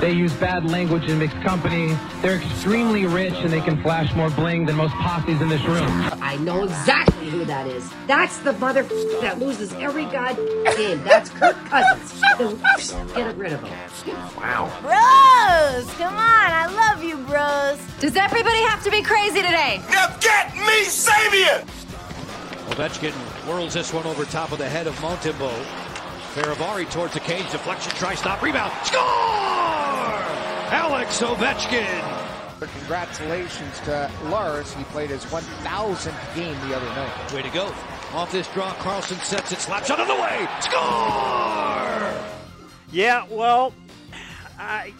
they use bad language in mixed company. They're extremely rich and they can flash more bling than most posses in this room. I know exactly who that is. That's the mother that loses every god game. That's Kirk Cousins. Get rid of him. Wow. Bros, come on. I love you, bros. Does everybody have to be crazy today? Now get me Savior! Ovechkin whirls this one over top of the head of Montembeault. Fehervary towards the cage, deflection, try stop, rebound, score! Alex Ovechkin. Congratulations to Lars. He played his 1,000th game the other night. Way to go. Off this draw, Carlson sets it, slaps out of the way, score! Yeah, well, I,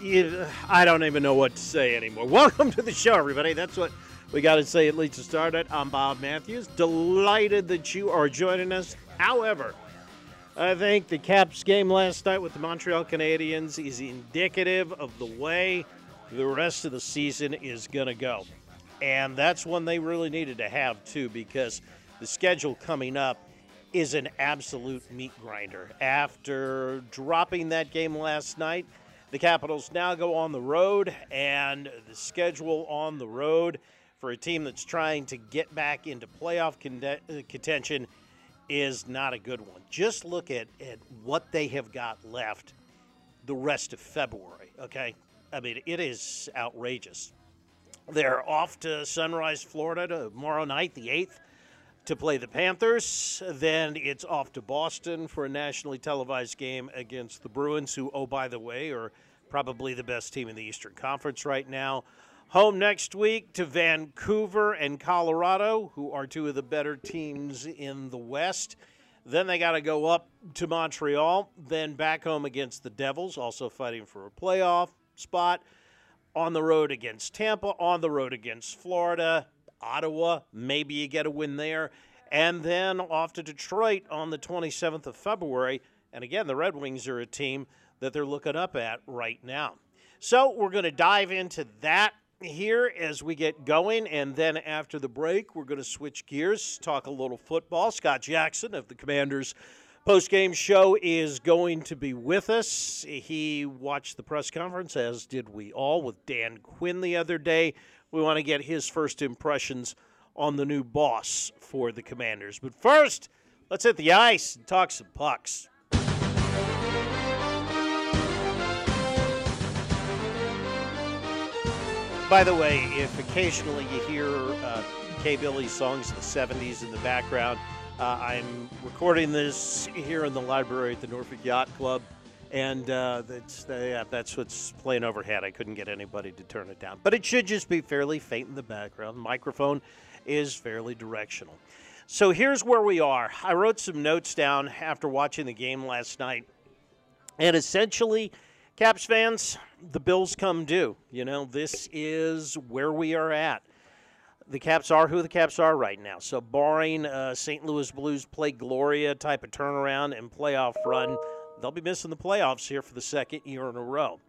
I don't even know what to say anymore. Welcome to the show, everybody. That's what we got to say at least to start it. I'm Bob Matthews. Delighted that you are joining us. However, I think the Caps game last night with the Montreal Canadiens is indicative of the way the rest of the season is going to go. And that's one they really needed to have, too, because the schedule coming up is an absolute meat grinder. After dropping that game last night, the Capitals now go on the road, and the schedule on the road for a team that's trying to get back into playoff uh, contention is not a good one. Just look at, at what they have got left the rest of February, okay? I mean, it is outrageous. They're off to Sunrise, Florida tomorrow night, the 8th, to play the Panthers. Then it's off to Boston for a nationally televised game against the Bruins, who, oh, by the way, are probably the best team in the Eastern Conference right now. Home next week to Vancouver and Colorado, who are two of the better teams in the West. Then they got to go up to Montreal, then back home against the Devils, also fighting for a playoff spot. On the road against Tampa, on the road against Florida, Ottawa, maybe you get a win there. And then off to Detroit on the 27th of February. And again, the Red Wings are a team that they're looking up at right now. So we're going to dive into that here as we get going. And then after the break, we're going to switch gears, talk a little football. Scott Jackson of the Commanders post game show is going to be with us. He watched the press conference, as did we all, with Dan Quinn the other day. We want to get his first impressions on the new boss for the Commanders. But first, let's hit the ice and talk some pucks. By the way, if occasionally you hear uh, K. Billy's songs in the 70s in the background, uh, I'm recording this here in the library at the Norfolk Yacht Club, and uh, that's, yeah, that's what's playing overhead. I couldn't get anybody to turn it down. But it should just be fairly faint in the background. The microphone is fairly directional. So here's where we are. I wrote some notes down after watching the game last night, and essentially, Caps fans, the Bills come due. You know, this is where we are at. The Caps are who the Caps are right now. So, barring uh, St. Louis Blues play Gloria type of turnaround and playoff run, they'll be missing the playoffs here for the second year in a row.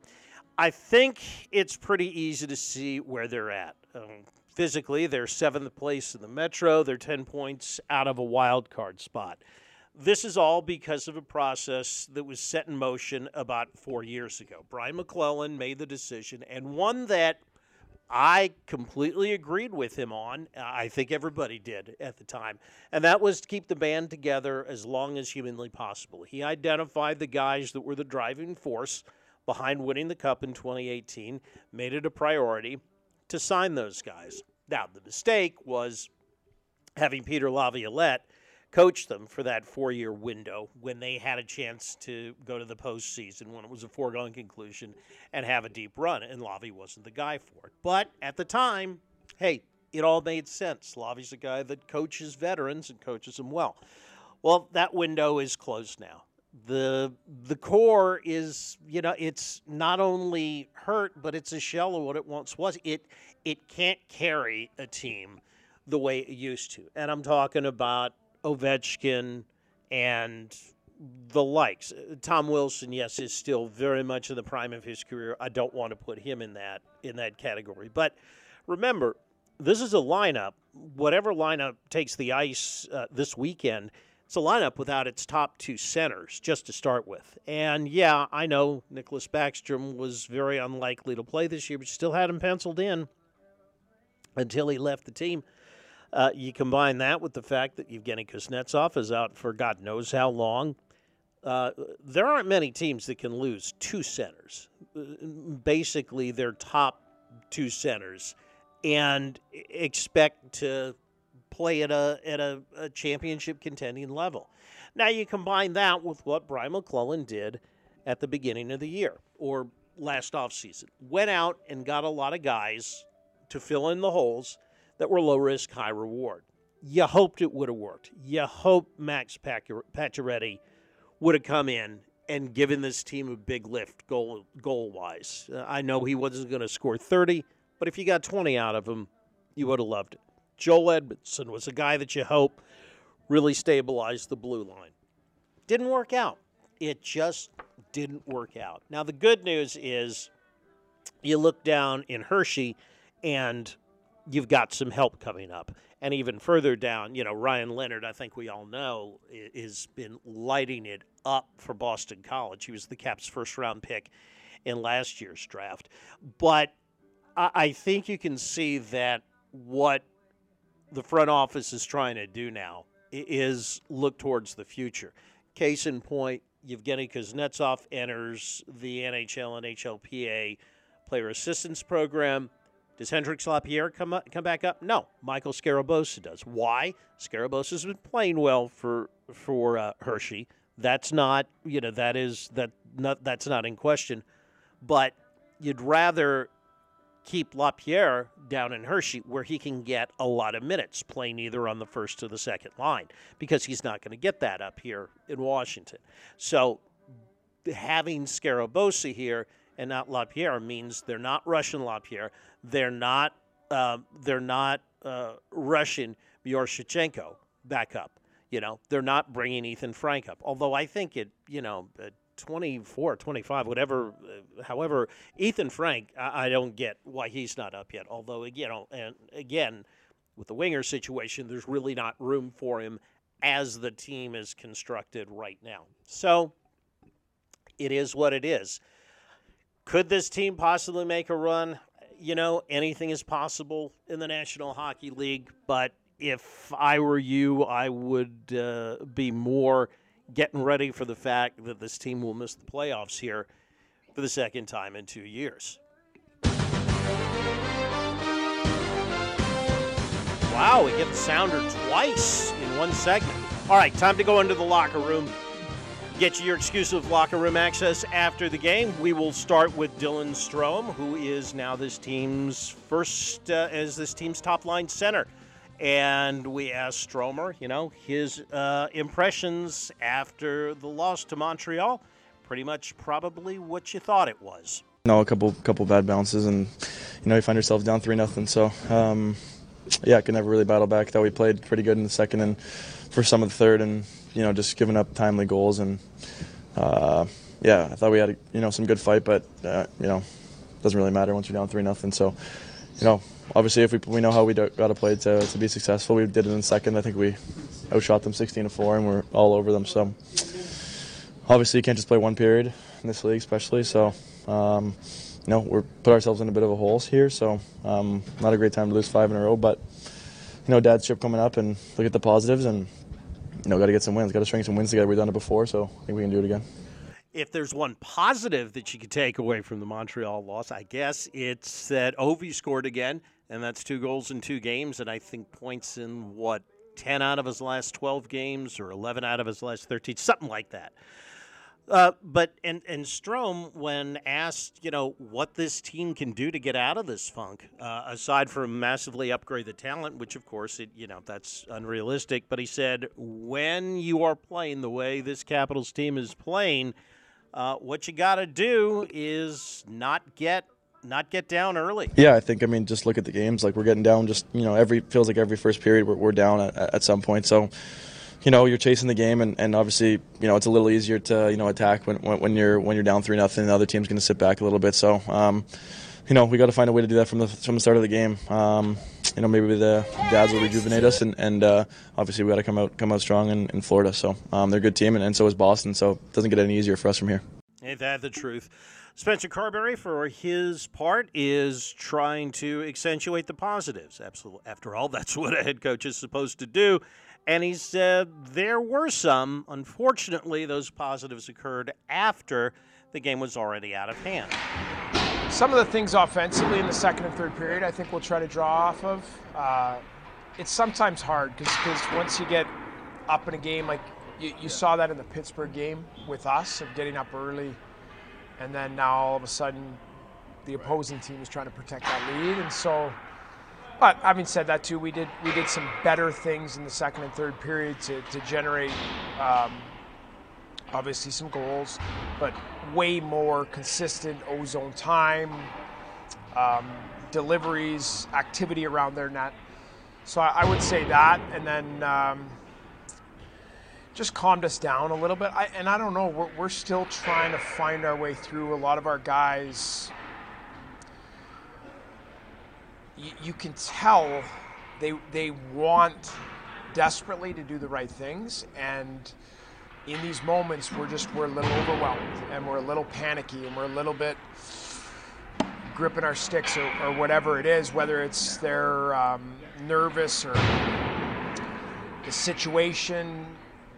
I think it's pretty easy to see where they're at. Um, physically, they're seventh place in the Metro. They're 10 points out of a wild card spot. This is all because of a process that was set in motion about four years ago. Brian MacLellan made the decision, and one that I completely agreed with him on. I think everybody did at the time. And that was to keep the band together as long as humanly possible. He identified the guys that were the driving force behind winning the Cup in 2018, made it a priority to sign those guys. Now, the mistake was having Peter Laviolette coach them for that four year window when they had a chance to go to the postseason when it was a foregone conclusion and have a deep run. And Lavi wasn't the guy for it. But at the time, hey, it all made sense. Lavi's a guy that coaches veterans and coaches them well. Well, that window is closed now. the the core is you know it's not only hurt but it's a shell of what it once was it it can't carry a team the way it used to and i'm talking about ovechkin and the likes tom wilson yes is still very much in the prime of his career i don't want to put him in that in that category but remember this is a lineup whatever lineup takes the ice uh, this weekend it's a lineup without its top two centers, just to start with. And yeah, I know Nicholas Backstrom was very unlikely to play this year, but still had him penciled in until he left the team. Uh, you combine that with the fact that Evgeny Kuznetsov is out for God knows how long. Uh, there aren't many teams that can lose two centers, basically their top two centers, and expect to play at a at a, a championship contending level. Now you combine that with what Brian MacLellan did at the beginning of the year or last offseason. Went out and got a lot of guys to fill in the holes that were low risk, high reward. You hoped it would have worked. You hoped Max Pacioretty would have come in and given this team a big lift goal goal wise. Uh, I know he wasn't going to score 30, but if you got 20 out of him, you would have loved it. Joel Edmondson was a guy that you hope really stabilized the blue line. Didn't work out. It just didn't work out. Now, the good news is you look down in Hershey and you've got some help coming up. And even further down, you know, Ryan Leonard, I think we all know, has been lighting it up for Boston College. He was the Caps' first round pick in last year's draft. But I think you can see that what the front office is trying to do now is look towards the future. Case in point, Yevgeny Kuznetsov enters the NHL and NHLPA player assistance program. Does Hendrix Lapierre come up, come back up? No, Michael Sgarbossa does. Why? Sgarbossa's been playing well for for uh, Hershey. That's not you know that is that not that's not in question. But you'd rather keep Lapierre down in Hershey where he can get a lot of minutes playing either on the first or the second line because he's not going to get that up here in Washington. So having Sgarbossa here and not Lapierre means they're not Russian Lapierre. They're not uh, they're not uh, rushing Miroshnichenko back up. You know, they're not bringing Ethen Frank up. Although I think it, you know, 24, 25, whatever, uh, however, Ethen Frank, I, I, don't get why he's not up yet. Although, you know, and again, with the winger situation, there's really not room for him as the team is constructed right now. So it is what it is. Could this team possibly make a run? You know, anything is possible in the National Hockey League, but if I were you, I would uh, be more getting ready for the fact that this team will miss the playoffs here for the second time in two years. Wow, we get the sounder twice in one segment. All right, time to go into the locker room. Get you your exclusive locker room access after the game. We will start with Dylan Strome, who is now this team's first uh, as this team's top line center and we asked Stromer, you know, his uh, impressions after the loss to Montreal. Pretty much, probably what you thought it was. No, a couple couple bad bounces, and you know, you find yourself down three nothing. So, um, yeah, I could never really battle back. Though we played pretty good in the second and for some of the third, and you know, just giving up timely goals. And uh, yeah, I thought we had you know some good fight, but uh, you know, doesn't really matter once you're down three nothing. So, you know, obviously, if we, we know how we got to play to, to be successful, we did it in second. I think we outshot them 16 to 4, and we're all over them. So, obviously, you can't just play one period in this league, especially. So, um, you know, we're put ourselves in a bit of a hole here. So, um, not a great time to lose five in a row, but you know, dad's trip coming up, and look at the positives, and you know, got to get some wins, got to string some wins together. We've done it before, so I think we can do it again if there's one positive that you could take away from the Montreal loss, I guess it's that Ovi scored again, and that's two goals in two games, and I think points in what 10 out of his last 12 games or 11 out of his last 13, something like that. Uh, but and and Strom, when asked, you know, what this team can do to get out of this funk, uh, aside from massively upgrade the talent, which of course it, you know, that's unrealistic. But he said, when you are playing the way this Capitals team is playing, uh, what you got to do is not get not get down early. Yeah, I think I mean just look at the games. Like we're getting down. Just you know, every feels like every first period we're, we're down at, at some point. So you know you're chasing the game, and, and obviously you know it's a little easier to you know attack when when you're when you're down three nothing. The other team's going to sit back a little bit. So um, you know we got to find a way to do that from the from the start of the game. Um, you know maybe the dads will rejuvenate us, and, and uh, obviously we got to come out come out strong in, in Florida. So um, they're a good team, and, and so is Boston. So it doesn't get any easier for us from here. Ain't that the truth? Spencer Carbery, for his part, is trying to accentuate the positives. Absolutely. After all, that's what a head coach is supposed to do. And he said there were some. Unfortunately, those positives occurred after the game was already out of hand. Some of the things offensively in the second and third period, I think we'll try to draw off of. Uh, it's sometimes hard because once you get up in a game, like you, you saw that in the Pittsburgh game with us of getting up early, and then now all of a sudden the opposing team is trying to protect that lead, and so but having said that, too, we did we did some better things in the second and third period to, to generate um, obviously some goals, but way more consistent ozone time, um, deliveries, activity around their net. So I, I would say that, and then um, just calmed us down a little bit. I, and I don't know, we're, we're still trying to find our way through. A lot of our guys you, you can tell they they want desperately to do the right things and in these moments we're just we're a little overwhelmed and we're a little panicky and we're a little bit gripping our sticks or, or whatever it is whether it's they're um, nervous or the situation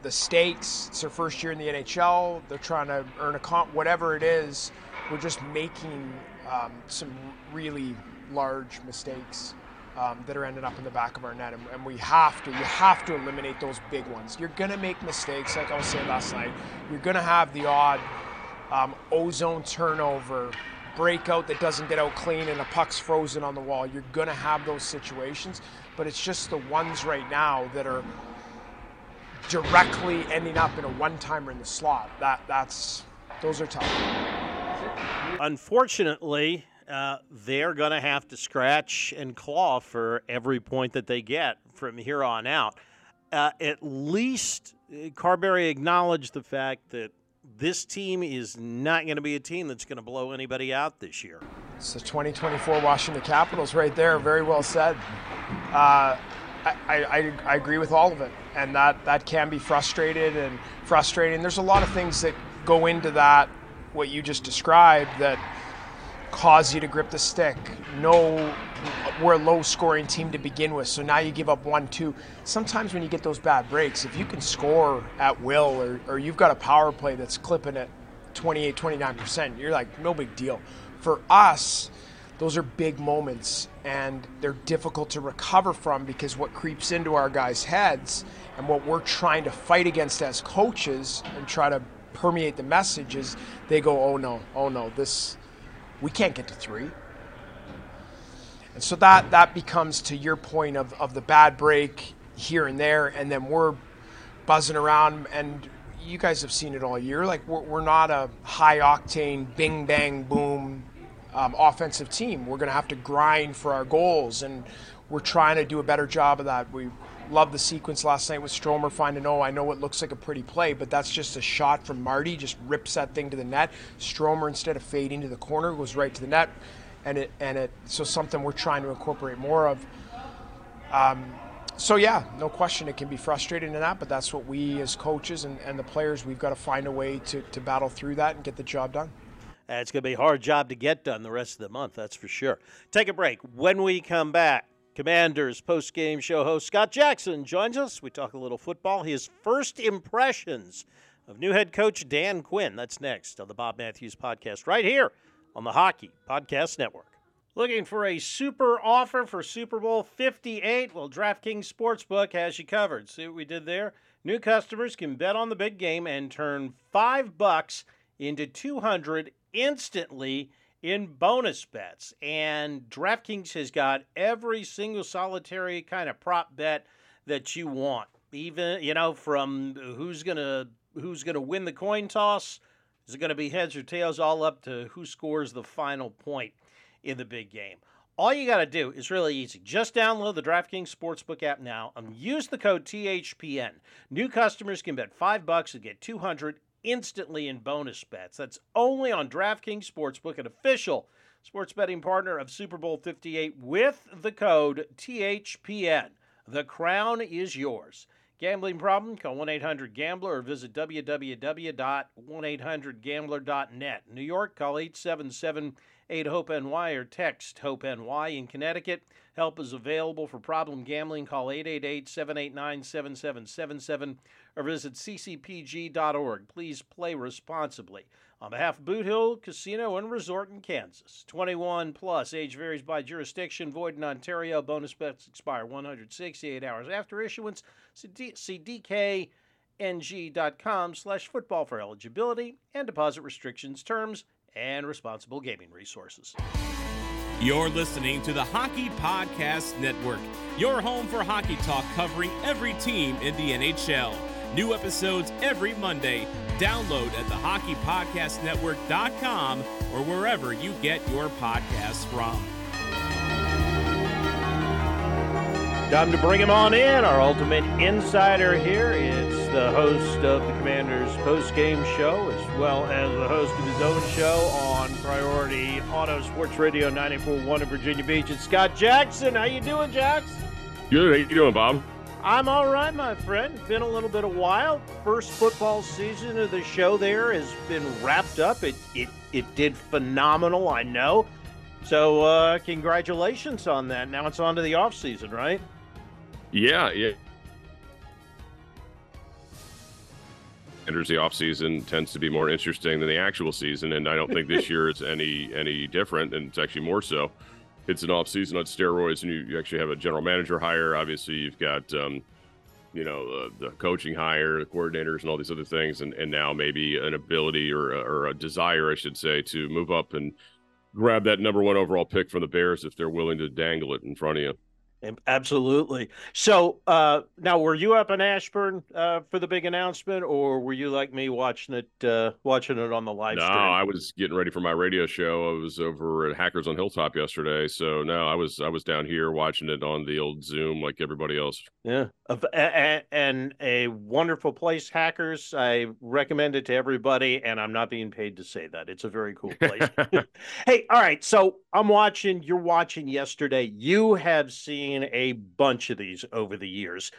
the stakes. It's their first year in the nhl they're trying to earn a comp whatever it is. We're just making um, some really large mistakes um, that are ending up in the back of our net, and, and, we have to, you have to eliminate those big ones. You're gonna make mistakes, like I was saying last night. You're gonna have the odd um, ozone turnover, breakout that doesn't get out clean, and a puck's frozen on the wall. You're gonna have those situations, but it's just the ones right now that are directly ending up in a one-timer in the slot. That that's those are tough. Unfortunately, uh, they're going to have to scratch and claw for every point that they get from here on out. Uh, at least uh, Carbery acknowledged the fact that this team is not going to be a team that's going to blow anybody out this year. It's the 2024 Washington Capitals right there. Very well said. Uh, I, I, I, agree with all of it, and that, that can be frustrated and frustrating. There's a lot of things that go into that, what you just described, that – cause you to grip the stick. No, we're a low scoring team to begin with, so now you give up one, two. Sometimes when you get those bad breaks, if you can score at will or, or you've got a power play that's clipping at 28, 29%, you're like, no big deal. For us, those are big moments and they're difficult to recover from because what creeps into our guys' heads and what we're trying to fight against as coaches and try to permeate the message is they go, oh no, oh no, this we can't get to three. And so that, that becomes to your point of, of the bad break here and there, and then we're buzzing around, and you guys have seen it all year. Like, we're, we're not a high octane, bing, bang, boom um, offensive team. We're going to have to grind for our goals, and we're trying to do a better job of that. We Love the sequence last night with Stromer finding, oh, I know it looks like a pretty play, but that's just a shot from Marty, just rips that thing to the net. Stromer, instead of fading to the corner, goes right to the net. And it, and it, so something we're trying to incorporate more of. Um, so yeah, no question, it can be frustrating in that, but that's what we as coaches and, and the players, we've got to find a way to, to battle through that and get the job done. It's going to be a hard job to get done the rest of the month, that's for sure. Take a break. When we come back, Commanders post game show host Scott Jackson joins us. We talk a little football, his first impressions of new head coach Dan Quinn. That's next on the Bob Matthews podcast, right here on the Hockey Podcast Network. Looking for a super offer for Super Bowl 58? Well, DraftKings Sportsbook has you covered. See what we did there? New customers can bet on the big game and turn 5 bucks into 200 instantly in bonus bets. And DraftKings has got every single solitary kind of prop bet that you want. Even, you know, from who's going to who's going to win the coin toss, is it going to be heads or tails all up to who scores the final point in the big game. All you got to do is really easy. Just download the DraftKings Sportsbook app now and use the code THPN. New customers can bet 5 bucks and get 200 instantly in bonus bets. That's only on DraftKings Sportsbook, an official sports betting partner of Super Bowl 58 with the code THPN. The crown is yours. Gambling problem? Call 1 800 Gambler or visit www.1800Gambler.net. New York, call 877 8 HOPE NY or text HOPE NY. In Connecticut, help is available for problem gambling. Call 888 789 7777 or visit ccpg.org. Please play responsibly. On behalf of Boot Hill Casino and Resort in Kansas, 21 plus, age varies by jurisdiction, void in Ontario. Bonus bets expire 168 hours after issuance. See dkng.com slash football for eligibility and deposit restrictions, terms, and responsible gaming resources. You're listening to the Hockey Podcast Network, your home for hockey talk covering every team in the NHL. New episodes every Monday. Download at thehockeypodcastnetwork.com or wherever you get your podcasts from. Time to bring him on in, our ultimate insider here. It's the host of the Commanders post-game show, as well as the host of his own show on Priority Auto Sports Radio 94.1 in Virginia Beach. It's Scott Jackson. How you doing, Jax? Good. How you doing, Bob? I'm all right, my friend. Been a little bit of while. First football season of the show there has been wrapped up. It it it did phenomenal, I know. So uh, congratulations on that. Now it's on to the off season, right? Yeah, yeah. Enters the off season tends to be more interesting than the actual season, and I don't think this year is any any different, and it's actually more so it's an off season on steroids, and you, you actually have a general manager hire. Obviously, you've got um, you know uh, the coaching hire, the coordinators, and all these other things, and, and now maybe an ability or or a desire, I should say, to move up and grab that number one overall pick from the Bears if they're willing to dangle it in front of you. Absolutely. So uh, now, were you up in Ashburn uh, for the big announcement, or were you like me watching it uh, watching it on the live no, stream? No, I was getting ready for my radio show. I was over at Hackers on Hilltop yesterday, so no, I was I was down here watching it on the old Zoom like everybody else. Yeah, and a wonderful place, Hackers. I recommend it to everybody, and I'm not being paid to say that. It's a very cool place. hey, all right. So I'm watching. You're watching yesterday. You have seen seen a bunch of these over the years.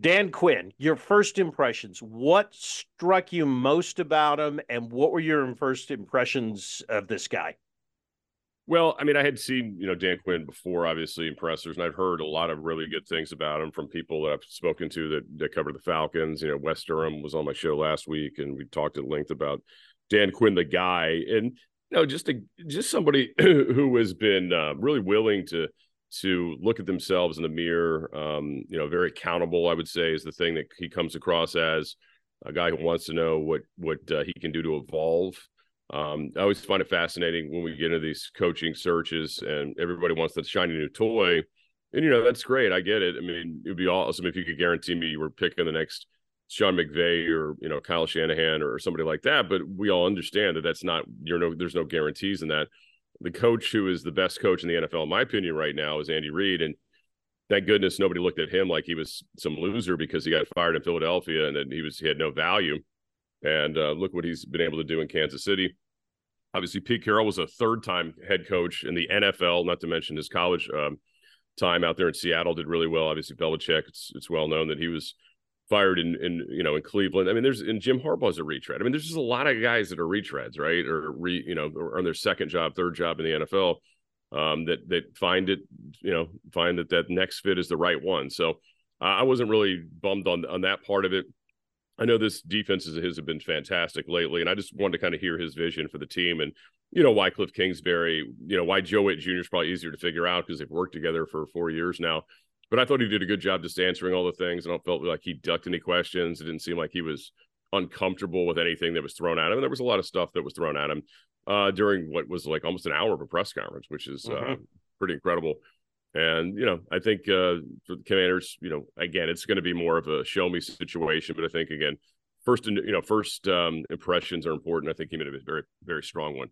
Dan Quinn, your first impressions. What struck you most about him, and what were your first impressions of this guy? Well, I mean, I had seen you know Dan Quinn before, obviously impressors, and I've heard a lot of really good things about him from people that I've spoken to that that cover the Falcons. You know, Wes Durham was on my show last week, and we talked at length about Dan Quinn, the guy, and you know, just a just somebody who has been uh, really willing to to look at themselves in the mirror. Um, you know, very accountable, I would say, is the thing that he comes across as a guy who wants to know what what uh, he can do to evolve. Um, I always find it fascinating when we get into these coaching searches and everybody wants that shiny new toy. And you know that's great. I get it. I mean, it'd be awesome if you could guarantee me you were picking the next Sean McVay or you know Kyle Shanahan or somebody like that. But we all understand that that's not you're no there's no guarantees in that the coach who is the best coach in the NFL, in my opinion, right now is Andy Reid. And thank goodness nobody looked at him like he was some loser because he got fired in Philadelphia and then he was he had no value. And uh, look what he's been able to do in Kansas City. Obviously, Pete Carroll was a third time head coach in the NFL, not to mention his college um, time out there in Seattle did really well. Obviously, Belichick, it's, it's well known that he was fired in, in you know in Cleveland. I mean, there's and Jim Harbaugh's a retread. I mean, there's just a lot of guys that are retreads, right? Or re, you know, or on their second job, third job in the NFL, um, that that find it, you know, find that that next fit is the right one. So I wasn't really bummed on on that part of it. I know this defense of his have been fantastic lately, and I just wanted to kind of hear his vision for the team and you know, why Cliff Kingsbury, you know, why Joe Whitt Jr. is probably easier to figure out because they've worked together for four years now. But I thought he did a good job just answering all the things. I don't felt like he ducked any questions. It didn't seem like he was uncomfortable with anything that was thrown at him. And there was a lot of stuff that was thrown at him uh, during what was like almost an hour of a press conference, which is mm-hmm. uh, pretty incredible. And you know, I think uh, for the Commanders, you know, again, it's going to be more of a show me situation. But I think again, first you know, first um, impressions are important. I think he made a very very strong one.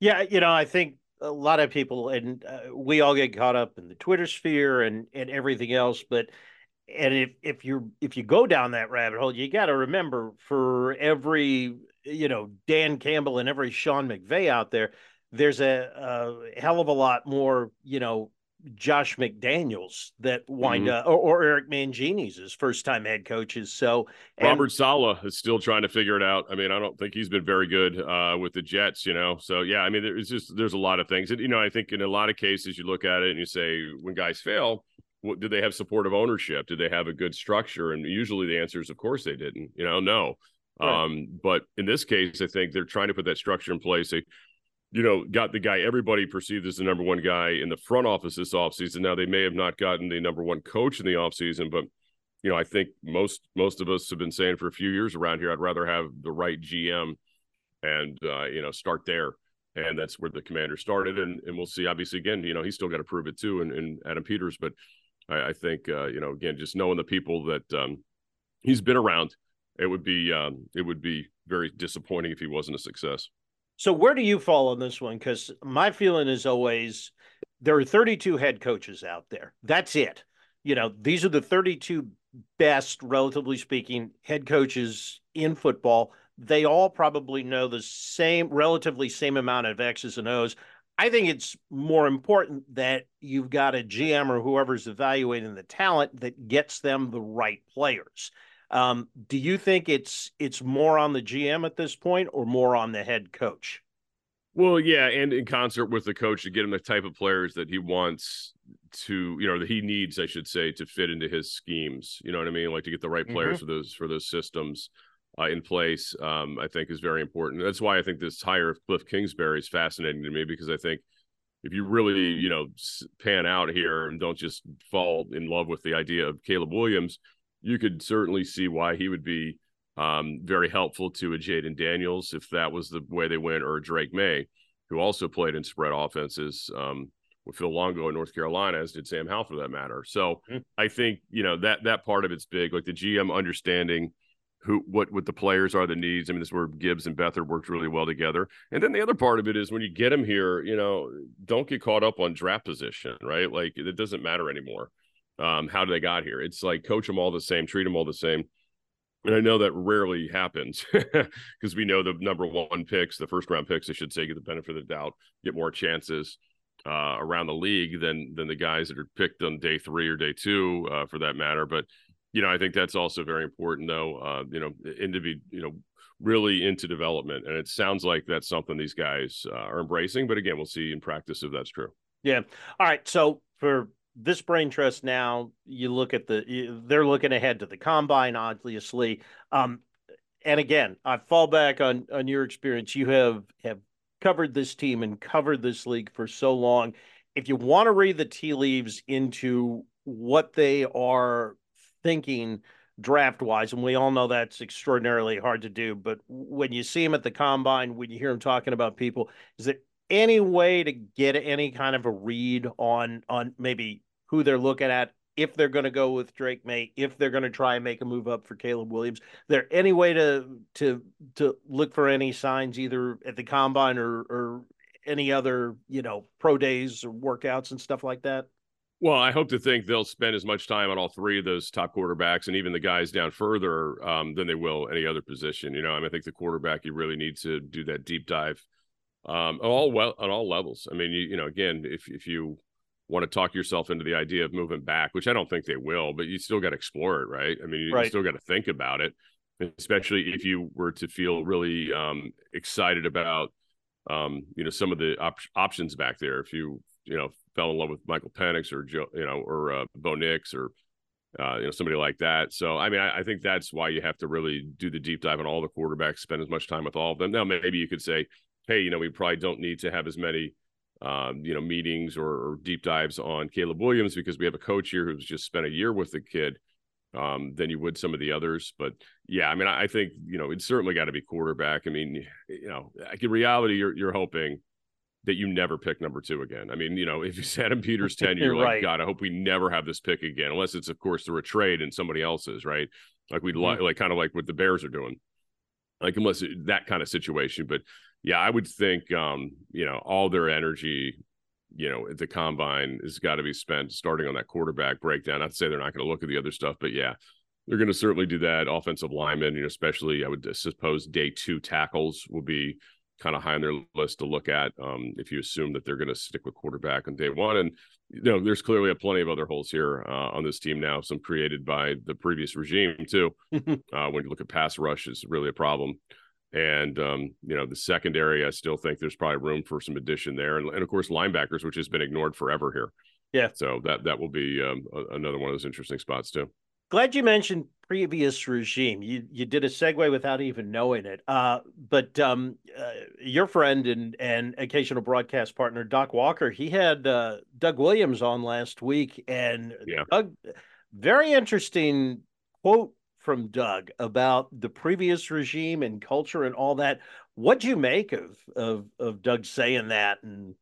Yeah, you know, I think a lot of people, and uh, we all get caught up in the Twitter sphere and and everything else, but and if if you if you go down that rabbit hole, you got to remember for every you know Dan Campbell and every Sean McVay out there, there's a, a hell of a lot more you know Josh McDaniels that wind mm-hmm. up, or, or, Eric Mangini's his first time head coaches. So and, Robert Saleh is still trying to figure it out. I mean, I don't think he's been very good uh, with the Jets, you know. So yeah, I mean, there's just there's a lot of things, and you know, I think in a lot of cases you look at it and you say when guys fail, what, did they have supportive ownership? Did they have a good structure? And usually the answer is, of course, they didn't. You know, no. Right. Um, but in this case, I think they're trying to put that structure in place. They, you know, got the guy everybody perceived as the number one guy in the front office this offseason. Now they may have not gotten the number one coach in the offseason, but you know, I think most most of us have been saying for a few years around here, I'd rather have the right GM and uh, you know, start there. And that's where the commander started. And and we'll see. Obviously, again, you know, he's still got to prove it too, and, and Adam Peters, but I, I think uh, you know again just knowing the people that um, he's been around, it would be um, it would be very disappointing if he wasn't a success. So where do you fall on this one? Because my feeling is always there are 32 head coaches out there. That's it. You know, these are the 32 best, relatively speaking, head coaches in football. They all probably know the same, relatively same amount of X's and O's. I think it's more important that you've got a GM or whoever's evaluating the talent that gets them the right players. Um, do you think it's it's more on the GM at this point or more on the head coach? Well, yeah, and in concert with the coach to get him the type of players that he wants to, you know, that he needs, I should say, to fit into his schemes. You know what I mean? Like to get the right players mm-hmm. for those for those systems uh, in place, um, I think is very important. That's why I think this hire of Cliff Kingsbury is fascinating to me because I think if you really, you know, pan out here and don't just fall in love with the idea of Caleb Williams, you could certainly see why he would be um, very helpful to a Jayden Daniels if that was the way they went, or Drake Maye, who also played in spread offenses um, with Phil Longo in North Carolina, as did Sam Howell for that matter. So mm-hmm. I think you know that that part of it's big, like the GM understanding who what what the players are the needs. I mean, this is where Gibbs and Beathard worked really well together. And then the other part of it is when you get them here, you know, don't get caught up on draft position, right? Like it doesn't matter anymore. Um, how do they got here? It's like coach them all the same, treat them all the same. And I know that rarely happens because we know the number one picks, the first round picks, I should say, get the benefit of the doubt, get more chances uh, around the league than than the guys that are picked on day three or day two, uh, for that matter. But you know, I think that's also very important, though. Uh, you know, into be you know really into development, and it sounds like that's something these guys uh, are embracing. But again, we'll see in practice if that's true. Yeah. All right. So for this brain trust now, you look at the they're looking ahead to the combine, obviously. Um, and again, I fall back on on your experience. You have have covered this team and covered this league for so long. If you want to read the tea leaves into what they are thinking draft wise, and we all know that's extraordinarily hard to do. But when you see him at the combine, when you hear him talking about people, is there any way to get any kind of a read on on maybe who they're looking at? If they're going to go with Drake Maye, if they're going to try and make a move up for Caleb Williams, there any way to to to look for any signs either at the combine or or any other you know pro days or workouts and stuff like that? Well, I hope to think they'll spend as much time on all three of those top quarterbacks and even the guys down further um, than they will any other position. You know, I mean, I think the quarterback you really need to do that deep dive um, at all well on all levels. I mean, you you know, again, if if you want to talk yourself into the idea of moving back, which I don't think they will, but you still got to explore it, right? I mean, you, right. still got to think about it, especially if you were to feel really um, excited about um, you know some of the op- options back there. If you you know fell in love with Michael Penix or Joe, you know, or uh, Bo Nix or uh, you know somebody like that. So I mean, I, I, think that's why you have to really do the deep dive on all the quarterbacks, spend as much time with all of them. Now maybe you could say, hey, you know, we probably don't need to have as many um, you know, meetings or, or, deep dives on Caleb Williams because we have a coach here who's just spent a year with the kid um, than you would some of the others. But yeah, I mean, I, I think you know it's certainly got to be quarterback. I mean, you know, like in reality, you're you're hoping that you never pick number two again. I mean, you know, if you Adam Peters tenure, you're right. like, God, I hope we never have this pick again, unless it's of course through a trade and somebody else's, right? Like we'd mm-hmm. like, like kind of like what the Bears are doing, like unless it, that kind of situation. But yeah, I would think, um, you know, all their energy, you know, at the combine has got to be spent starting on that quarterback breakdown. I'd say they're not going to look at the other stuff, but yeah, they're going to certainly do that. Offensive linemen, you know, especially I would suppose day two tackles will be kind of high on their list to look at um, if you assume that they're going to stick with quarterback on day one. And you know, there's clearly a plenty of other holes here uh, on this team now, some created by the previous regime too. uh, when you look at pass rush, is really a problem. And um, you know, the secondary, I still think there's probably room for some addition there, and, and of course linebackers, which has been ignored forever here. Yeah. So that that will be um, a, another one of those interesting spots too. Glad you mentioned previous regime. You you did a segue without even knowing it. Uh, but um, uh, your friend and and occasional broadcast partner Doc Walker, he had uh, Doug Williams on last week, and yeah. Doug, very interesting quote from Doug about the previous regime and culture and all that. What'd you make of of of Doug saying that and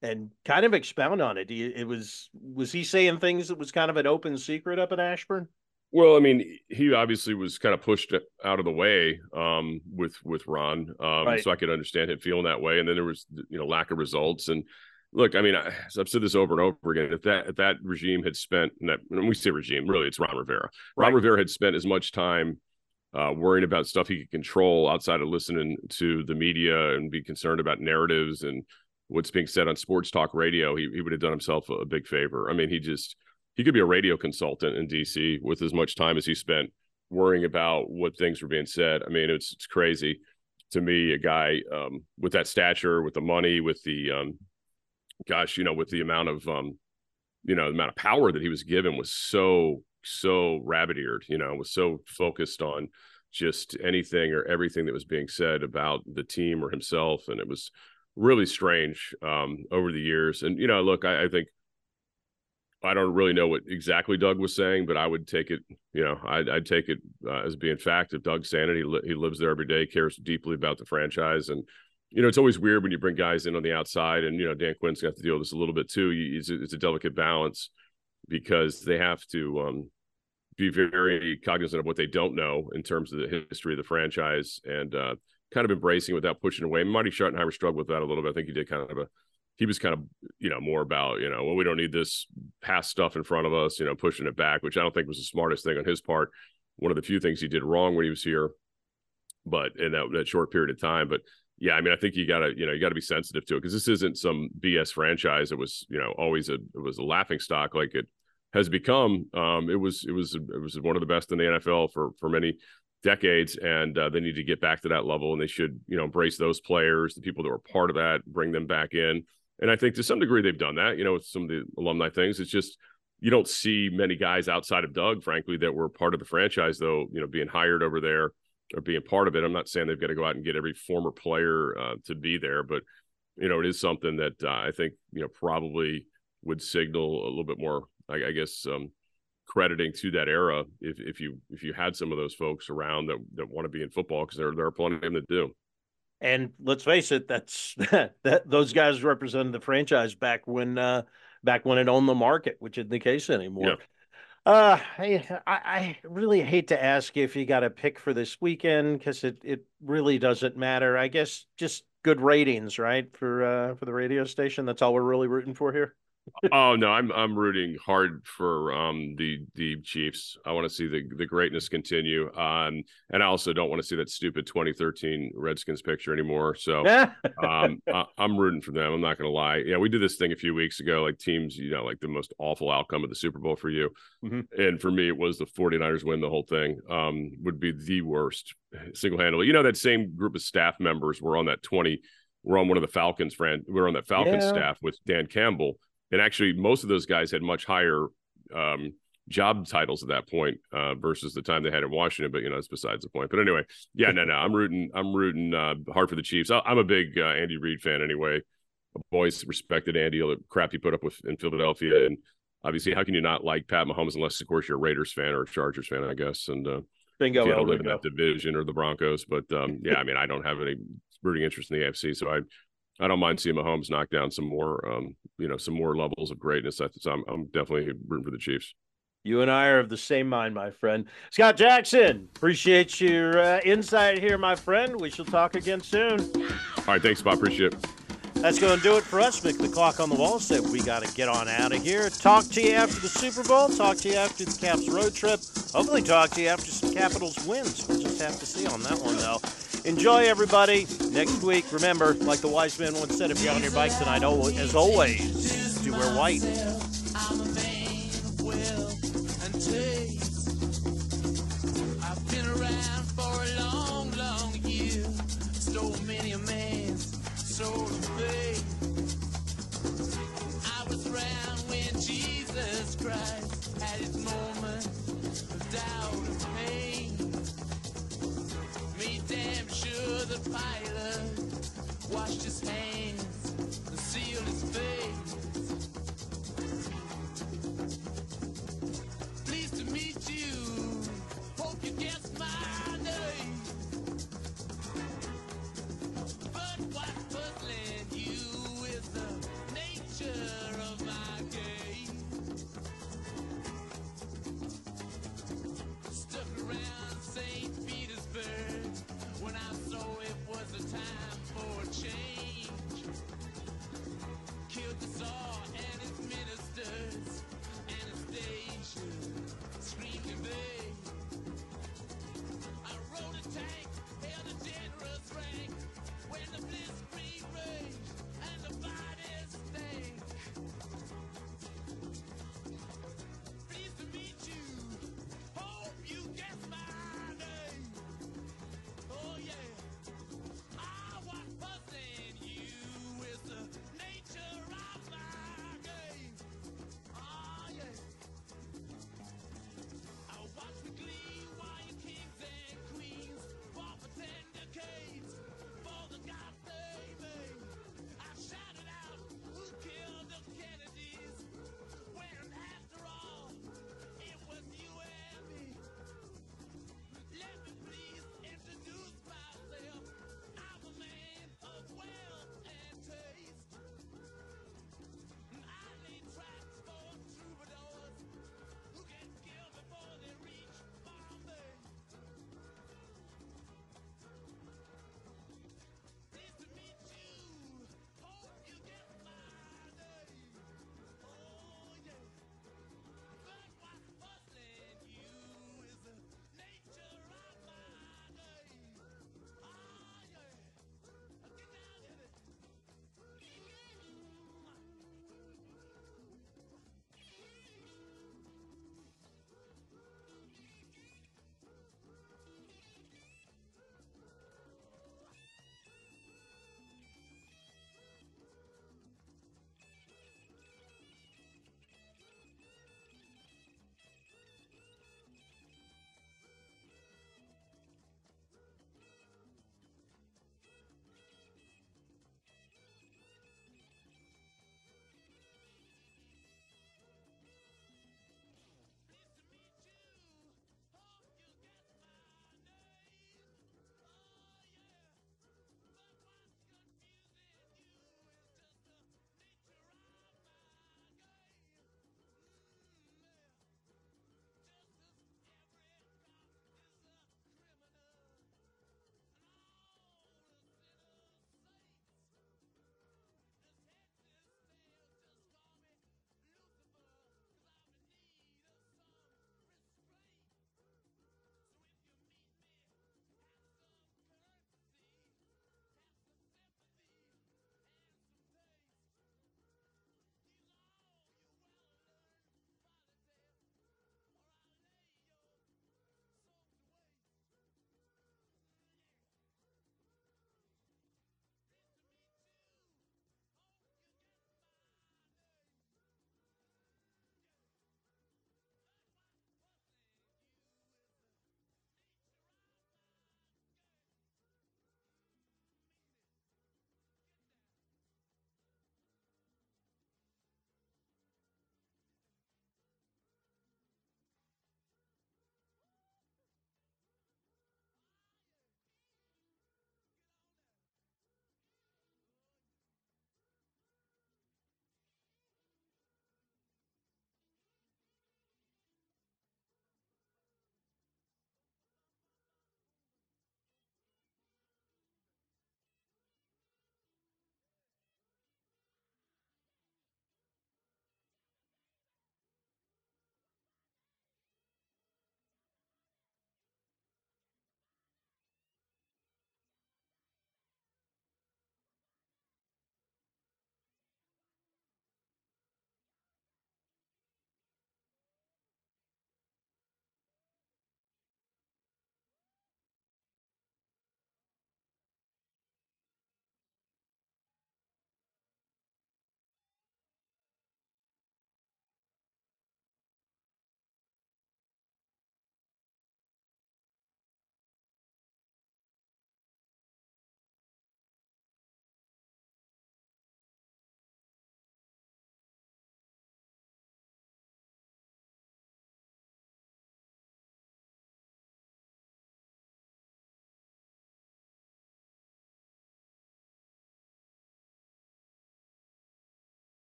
and kind of expound on it? It was was he saying things that was kind of an open secret up in Ashburn? Well, I mean, he obviously was kind of pushed out of the way um, with with Ron, um, right. so I could understand him feeling that way. And then there was you know lack of results, and look, I mean, I, have said this over and over again. If that if that regime had spent, and that when we say regime, really, it's Ron Rivera. Right. Ron Rivera had spent as much time uh, worrying about stuff he could control outside of listening to the media and be concerned about narratives and what's being said on sports talk radio. He he would have done himself a big favor. I mean, he just he could be a radio consultant in DC with as much time as he spent worrying about what things were being said. I mean, it's it's crazy to me, a guy um, with that stature, with the money, with the um, gosh, you know, with the amount of um, you know, the amount of power that he was given was so so rabbit eared, you know, was so focused on just anything or everything that was being said about the team or himself, and it was really strange um, over the years. And you know, look, I, I think I don't really know what exactly Doug was saying, but I would take it, you know, I'd, I'd take it uh, as being fact. If Doug's saying it, he, li- he lives there every day, cares deeply about the franchise, and you know, it's always weird when you bring guys in on the outside, and you know, Dan Quinn's got to deal with this a little bit too. It's a, it's a delicate balance because they have to um, be very cognizant of what they don't know in terms of the history of the franchise and uh, kind of embracing without pushing away. Marty Schottenheimer struggled with that a little bit. I think he did kind of a he was kind of you know more about you know well we don't need this past stuff in front of us you know pushing it back which i don't think was the smartest thing on his part. One of the few things he did wrong when he was here but in that, that short period of time. But yeah i mean i think you gotta you know you gotta be sensitive to it because this isn't some bs franchise it was you know always a it was a laughing stock like it has become. Um it was it was it was one of the best in the nfl for for many decades and uh, they need to get back to that level and they should you know embrace those players the people that were part of that bring them back in and I think to some degree they've done that, you know, with some of the alumni things. It's just you don't see many guys outside of Doug, frankly, that were part of the franchise, though, you know, being hired over there or being part of it. I'm not saying they've got to go out and get every former player uh, to be there, but you know, it is something that uh, I think you know probably would signal a little bit more, I, I guess, um, crediting to that era if if you if you had some of those folks around that that want to be in football because there there are plenty of them that do. And let's face it, that's that those guys represented the franchise back when uh back when it owned the market, which isn't the case anymore. Uh, I, I really hate to ask if you got a pick for this weekend because it, it really doesn't matter. I guess just good ratings, right? For uh for the radio station. That's all we're really rooting for here oh no, I'm I'm rooting hard for um the the Chiefs. I want to see the the greatness continue. Um, and I also don't want to see that stupid 2013 Redskins picture anymore. So um, I, am rooting for them. I'm not going to lie. Yeah, we did this thing a few weeks ago, like teams, you know, like the most awful outcome of the Super Bowl for you. Mm-hmm. And for me, it was the 49ers win the whole thing. Um, would be the worst single handedly. You know, that same group of staff members were on that 20. We're on one of the Falcons friend. We're on that Falcons yeah. staff with Dan Campbell and actually most of those guys had much higher um, job titles at that point uh, versus the time they had in Washington. But you know, it's besides the point. But anyway, yeah, no, no, I'm rooting. I'm rooting uh, hard for the Chiefs. I, am a big uh, Andy Reid fan anyway. I've always respected Andy, the crap he put up with in Philadelphia, and obviously, how can you not like Pat Mahomes unless, of course, you're a Raiders fan or a Chargers fan, I guess. And uh, bingo, don't live in that division or the Broncos. But um, yeah, I mean, I don't have any rooting interest in the AFC, so I I don't mind seeing Mahomes knock down some more, um, you know, some more levels of greatness. So I'm, I'm definitely rooting for the Chiefs. You and I are of the same mind, my friend. Scott Jackson, appreciate your uh, insight here, my friend. We shall talk again soon. All right, thanks, Bob. Appreciate it. That's going to do it for us. Mick the clock on the wall said we got to get on out of here. Talk to you after the Super Bowl. Talk to you after the Caps road trip. Hopefully, talk to you after some Capitals wins. We'll just have to see on that one, though. Enjoy, everybody. Next week, remember, like the wise man once said, if you're on your bike tonight, as always, do wear white.